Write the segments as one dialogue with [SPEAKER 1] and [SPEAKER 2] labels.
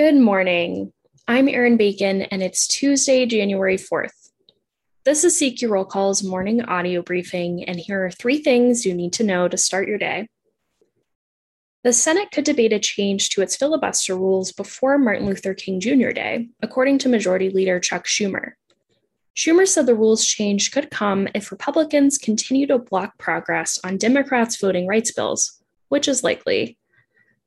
[SPEAKER 1] Good morning. I'm Erin Bacon, and it's Tuesday, January 4th. This is CQ Roll Call's morning audio briefing, and here are three things you need to know to start your day. The Senate could debate a change to its filibuster rules before Martin Luther King Jr. Day, according to Majority Leader Chuck Schumer. Schumer said the rules change could come if Republicans continue to block progress on Democrats' voting rights bills, which is likely.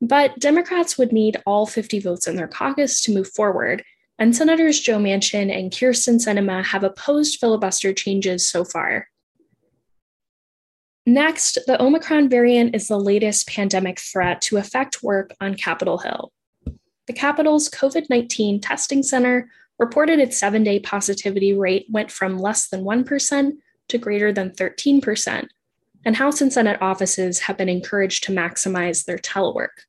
[SPEAKER 1] But Democrats would need all 50 votes in their caucus to move forward, and Senators Joe Manchin and Kyrsten Sinema have opposed filibuster changes so far. Next, the Omicron variant is the latest pandemic threat to affect work on Capitol Hill. The Capitol's COVID 19 testing center reported its seven day positivity rate went from less than 1% to greater than 13%, and House and Senate offices have been encouraged to maximize their telework.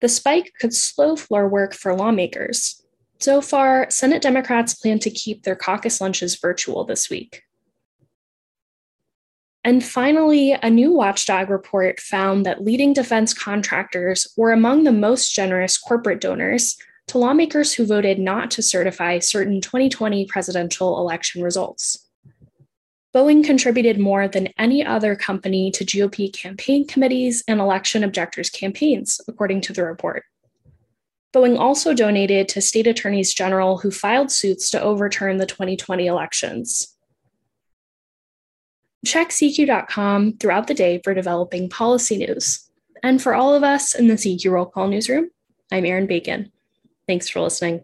[SPEAKER 1] The spike could slow floor work for lawmakers. So far, Senate Democrats plan to keep their caucus lunches virtual this week. And finally, a new watchdog report found that leading defense contractors were among the most generous corporate donors to lawmakers who voted not to certify certain 2020 presidential election results. Boeing contributed more than any other company to GOP campaign committees and election objectors' campaigns, according to the report. Boeing also donated to state attorneys general who filed suits to overturn the 2020 elections. Check CQ.com throughout the day for developing policy news. And for all of us in the CQ Roll Call newsroom, I'm Erin Bacon. Thanks for listening.